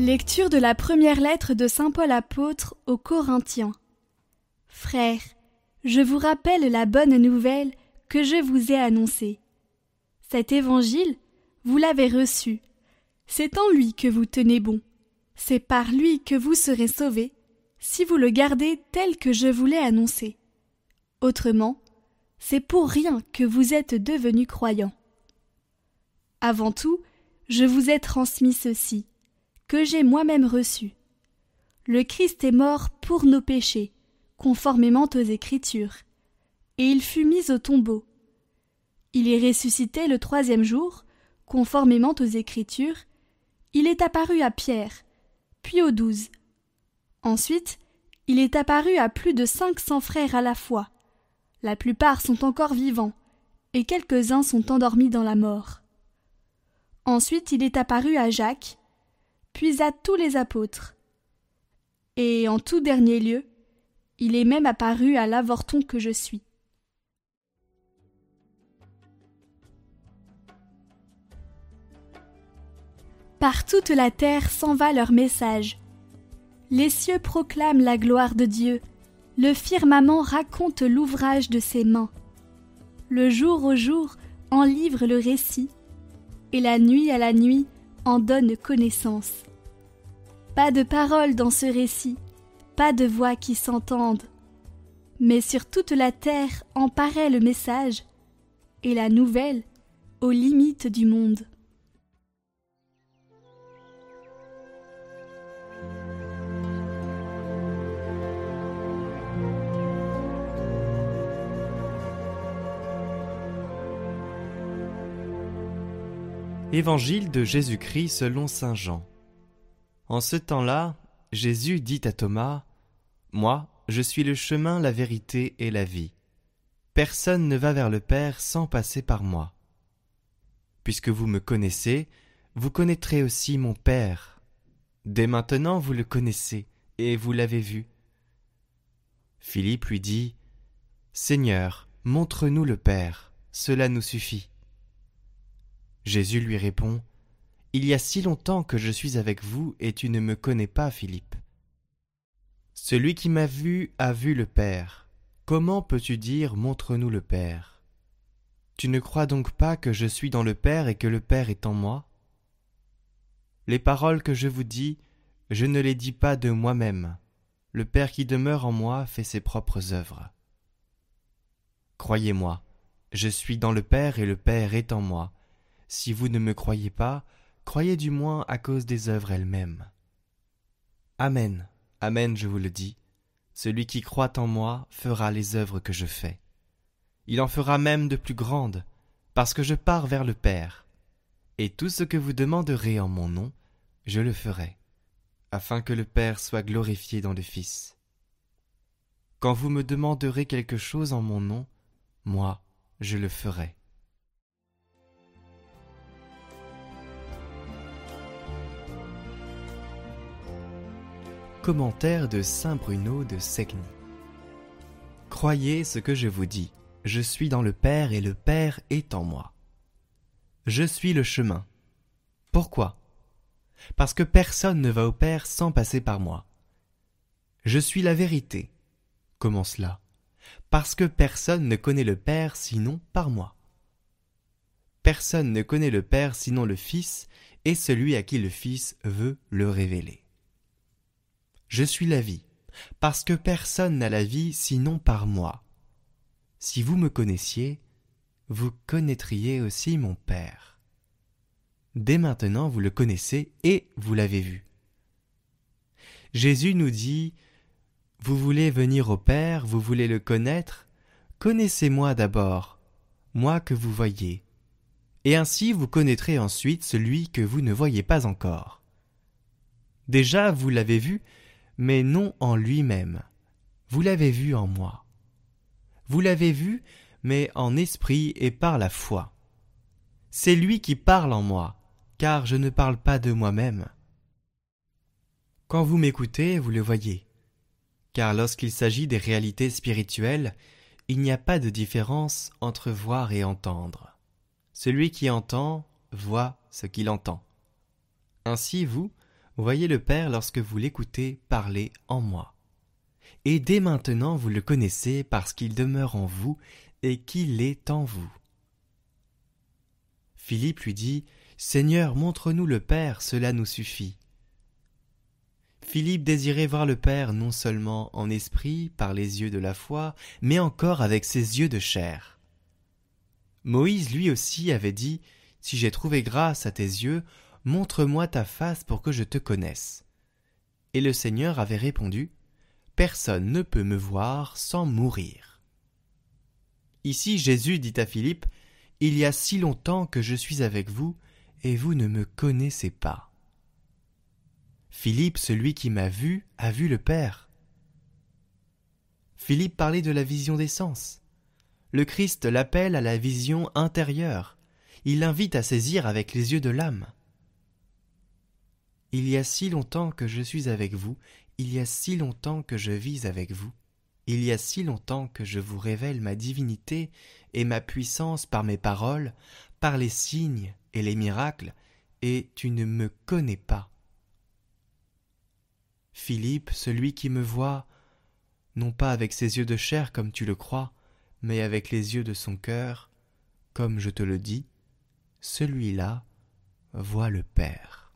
Lecture de la première lettre de Saint Paul apôtre aux Corinthiens. Frères, je vous rappelle la bonne nouvelle que je vous ai annoncée. Cet évangile, vous l'avez reçu. C'est en lui que vous tenez bon. C'est par lui que vous serez sauvés, si vous le gardez tel que je vous l'ai annoncé. Autrement, c'est pour rien que vous êtes devenus croyants. Avant tout, je vous ai transmis ceci que j'ai moi-même reçu. Le Christ est mort pour nos péchés, conformément aux Écritures, et il fut mis au tombeau. Il est ressuscité le troisième jour, conformément aux Écritures, il est apparu à Pierre, puis aux douze. Ensuite, il est apparu à plus de cinq cents frères à la fois. La plupart sont encore vivants, et quelques-uns sont endormis dans la mort. Ensuite, il est apparu à Jacques, puis à tous les apôtres. Et en tout dernier lieu, il est même apparu à l'avorton que je suis. Par toute la terre s'en va leur message. Les cieux proclament la gloire de Dieu, le firmament raconte l'ouvrage de ses mains. Le jour au jour en livre le récit, et la nuit à la nuit en donne connaissance. Pas de paroles dans ce récit, pas de voix qui s'entendent. Mais sur toute la terre en paraît le message, et la nouvelle aux limites du monde. Évangile de Jésus-Christ selon Saint Jean. En ce temps-là, Jésus dit à Thomas, Moi, je suis le chemin, la vérité et la vie. Personne ne va vers le Père sans passer par moi. Puisque vous me connaissez, vous connaîtrez aussi mon Père. Dès maintenant vous le connaissez, et vous l'avez vu. Philippe lui dit, Seigneur, montre-nous le Père, cela nous suffit. Jésus lui répond Il y a si longtemps que je suis avec vous et tu ne me connais pas, Philippe. Celui qui m'a vu a vu le Père. Comment peux-tu dire Montre-nous le Père? Tu ne crois donc pas que je suis dans le Père et que le Père est en moi? Les paroles que je vous dis, je ne les dis pas de moi-même. Le Père qui demeure en moi fait ses propres œuvres. Croyez-moi, je suis dans le Père et le Père est en moi. Si vous ne me croyez pas, croyez du moins à cause des œuvres elles-mêmes. Amen, Amen, je vous le dis, celui qui croit en moi fera les œuvres que je fais. Il en fera même de plus grandes, parce que je pars vers le Père. Et tout ce que vous demanderez en mon nom, je le ferai, afin que le Père soit glorifié dans le Fils. Quand vous me demanderez quelque chose en mon nom, moi, je le ferai. Commentaire de Saint Bruno de Segni. Croyez ce que je vous dis, je suis dans le Père et le Père est en moi. Je suis le chemin. Pourquoi? Parce que personne ne va au Père sans passer par moi. Je suis la vérité. Comment cela Parce que personne ne connaît le Père sinon par moi. Personne ne connaît le Père sinon le Fils et celui à qui le Fils veut le révéler. Je suis la vie, parce que personne n'a la vie sinon par moi. Si vous me connaissiez, vous connaîtriez aussi mon Père. Dès maintenant vous le connaissez et vous l'avez vu. Jésus nous dit Vous voulez venir au Père, vous voulez le connaître Connaissez-moi d'abord, moi que vous voyez. Et ainsi vous connaîtrez ensuite celui que vous ne voyez pas encore. Déjà vous l'avez vu, mais non en lui-même. Vous l'avez vu en moi. Vous l'avez vu, mais en esprit et par la foi. C'est lui qui parle en moi, car je ne parle pas de moi-même. Quand vous m'écoutez, vous le voyez. Car lorsqu'il s'agit des réalités spirituelles, il n'y a pas de différence entre voir et entendre. Celui qui entend voit ce qu'il entend. Ainsi, vous, Voyez le Père lorsque vous l'écoutez parler en moi. Et dès maintenant vous le connaissez parce qu'il demeure en vous et qu'il est en vous. Philippe lui dit Seigneur, montre-nous le Père, cela nous suffit. Philippe désirait voir le Père non seulement en esprit, par les yeux de la foi, mais encore avec ses yeux de chair. Moïse lui aussi avait dit Si j'ai trouvé grâce à tes yeux, montre-moi ta face pour que je te connaisse. Et le Seigneur avait répondu Personne ne peut me voir sans mourir. Ici Jésus dit à Philippe Il y a si longtemps que je suis avec vous, et vous ne me connaissez pas. Philippe, celui qui m'a vu, a vu le Père. Philippe parlait de la vision des sens. Le Christ l'appelle à la vision intérieure. Il l'invite à saisir avec les yeux de l'âme. Il y a si longtemps que je suis avec vous, il y a si longtemps que je vis avec vous, il y a si longtemps que je vous révèle ma divinité et ma puissance par mes paroles, par les signes et les miracles, et tu ne me connais pas. Philippe, celui qui me voit, non pas avec ses yeux de chair comme tu le crois, mais avec les yeux de son cœur, comme je te le dis, celui-là voit le Père.